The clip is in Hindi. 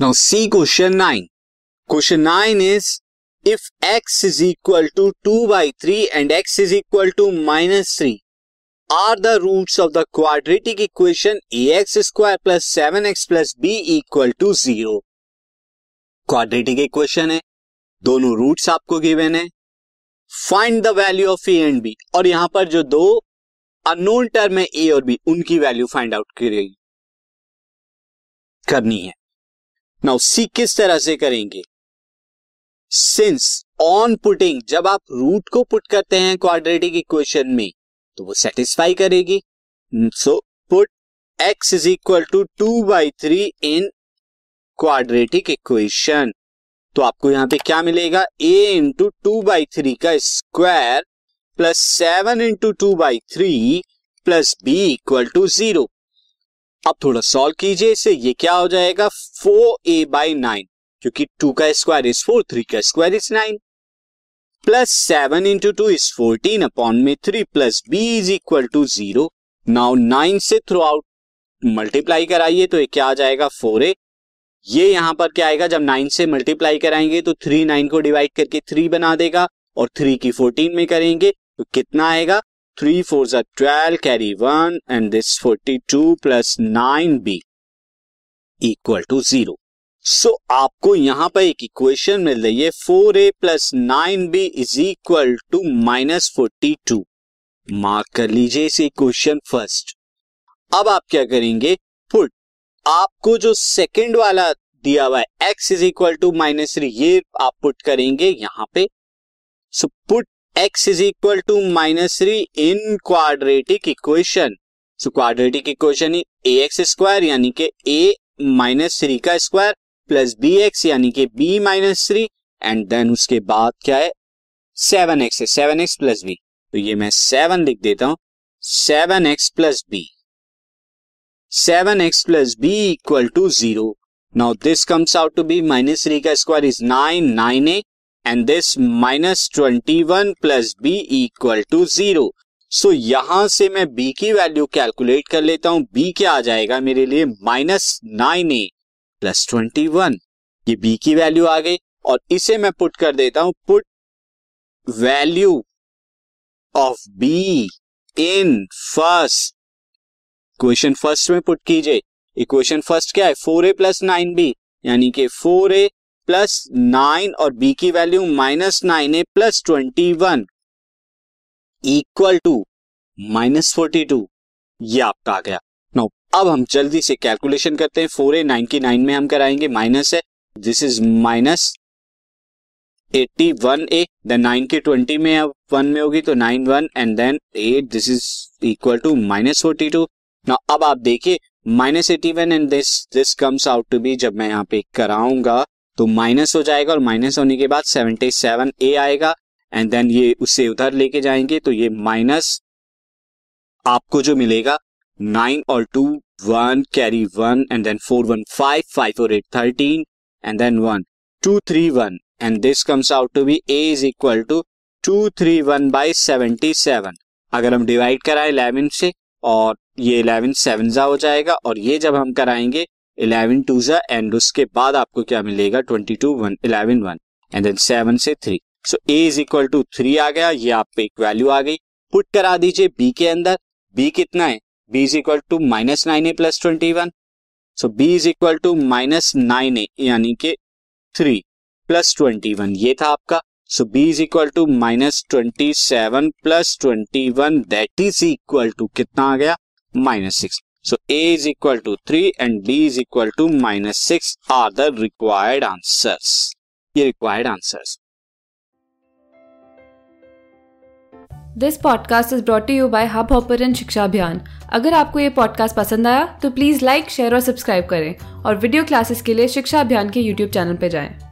Now C question nine question nine is if x is equal to 2 by 3 and x is equal to minus 3 are of the of the quadratic equation ax square plus 7x plus b equal to 0 quadratic equation है। दोनों रूट्स आपको गिवन है। Find the value of A and B और यहाँ पर जो दो अननोन टर्म है ए और बी उनकी वैल्यू फाइंड आउट करेगी करनी है। नाउ सी किस तरह से करेंगे? सिंस ऑन पुटिंग जब आप रूट को पुट करते हैं क्वाड्रेटिक इक्वेशन में तो वो सेटिस्फाई करेगी। So put X is equal to two by three in quadratic equation तो आपको यहाँ पे क्या मिलेगा? A into two by three का square plus seven into two by three plus B equal to zero अब थोड़ा सॉल्व कीजिए इसे ये क्या हो जाएगा? फोर ए बाई नाइन क्योंकि टू का स्क्वायर इज़ फोर थ्री का square is nine plus seven into two is fourteen upon में three plus B is equal to zero now nine से थ्रू आउट मल्टीप्लाई कराइए तो ये क्या आ जाएगा? फोर ए ये यहाँ पर क्या आएगा? जब नाइन से मल्टीप्लाई कराएँगे तो थ्री नाइन को डिवाइड करके थ्री बना देगा और थ्री की फोर्टीन में करेंगे तो कितना आएगा? Three four jar twelve carry one and this forty two plus nine B equal to zero so आपको यहाँ पर एक इक्वेशन मिल रही है four A plus nine B is equal to minus forty two mark कर लीजिए इस इक्वेशन फ़र्स्ट अब आप क्या करेंगे? पुट आपको जो सेकंड वाला दिया हुआ है x is equal to minus three ये आप पुट करेंगे यहाँ पे. So put x is equal to minus three in quadratic equation so quadratic equation a x square यानी कि ए माइनस थ्री का स्क्वायर प्लस बी एक्स यानी कि b minus three and then उसके बाद क्या है? सेवन एक्स है सेवन एक्स प्लस बी तो ये मैं सेवन लिख देता हूँ seven x plus b seven x plus b equal to zero now this comes out to be minus three का square is nine nine a and this minus twenty one plus b equal to zero so यहाँ से मैं b की वैल्यू कैलकुलेट कर लेता हूँ। B क्या आ जाएगा मेरे लिए? Minus nine a plus twenty one ये बी की वैल्यू आ गई और इसे मैं पुट कर देता हूँ। Put value of b in first equation first में पुट कीजिए। इक्वेशन फ़र्स्ट क्या है? Four a plus nine b यानी कि फोर ए प्लस नाइन और बी की value minus nine a plus twenty one. Equal to minus forty two ये आपका आ गया। नो अब हम जल्दी से कैलकुलेशन करते हैं। फोर ए नाइन की नाइन में हम कराएँगे। माइनस है। This is minus eighty one a then nine के ट्वेंटी में अब वन में होगी तो nine one and then eight this is equal to minus forty two ना अब आप देखिए minus eighty one and this this comes out to be जब मैं यहाँ पे कराऊँगा। तो माइनस हो जाएगा और माइनस होने के बाद सेवेंटी सेवन ए आएगा एंड देन ये उससे उधर लेके जाएँगे तो ये माइनस आपको जो मिलेगा, नाइन और two, one, carry one and then four, one, five five और eight, thirteen and then one, two, three, one and this comes out to be a is equal to two, three, one by seventy seven. अगर हम डिवाइड कराएँ इलेवन से, और ये इलेवन सेवन जा हो जाएगा, और ये जब हम कराएँगे इलेवन टू जा एंड उसके बाद आपको क्या मिलेगा? Twenty two, one, eleven, one, and then seven से three. So a is equal to three आ गया। ये आप पे एक वैल्यू आ गई। पुट करा दीजिए बी के अंदर। बी कितना है? B is equal to minus nine a plus twenty one so b is equal to minus nine a यानी कि थ्री प्लस ट्वेंटी वन ये था आपका। So b is equal to minus twenty seven plus twenty one that is equal to कितना आ गया? Minus six so a is equal to three and b is equal to minus six are the required answers ये required answers this podcast is brought you by Hubhopper Shiksha Abhiyan अगर आपको ये पॉडकास्ट पसंद आया तो प्लीज़ लाइक शेयर और सब्सक्राइब करें और वीडियो क्लासेस के लिए शिक्षा अभियान के यूट्यूब चैनल पर जाएँ।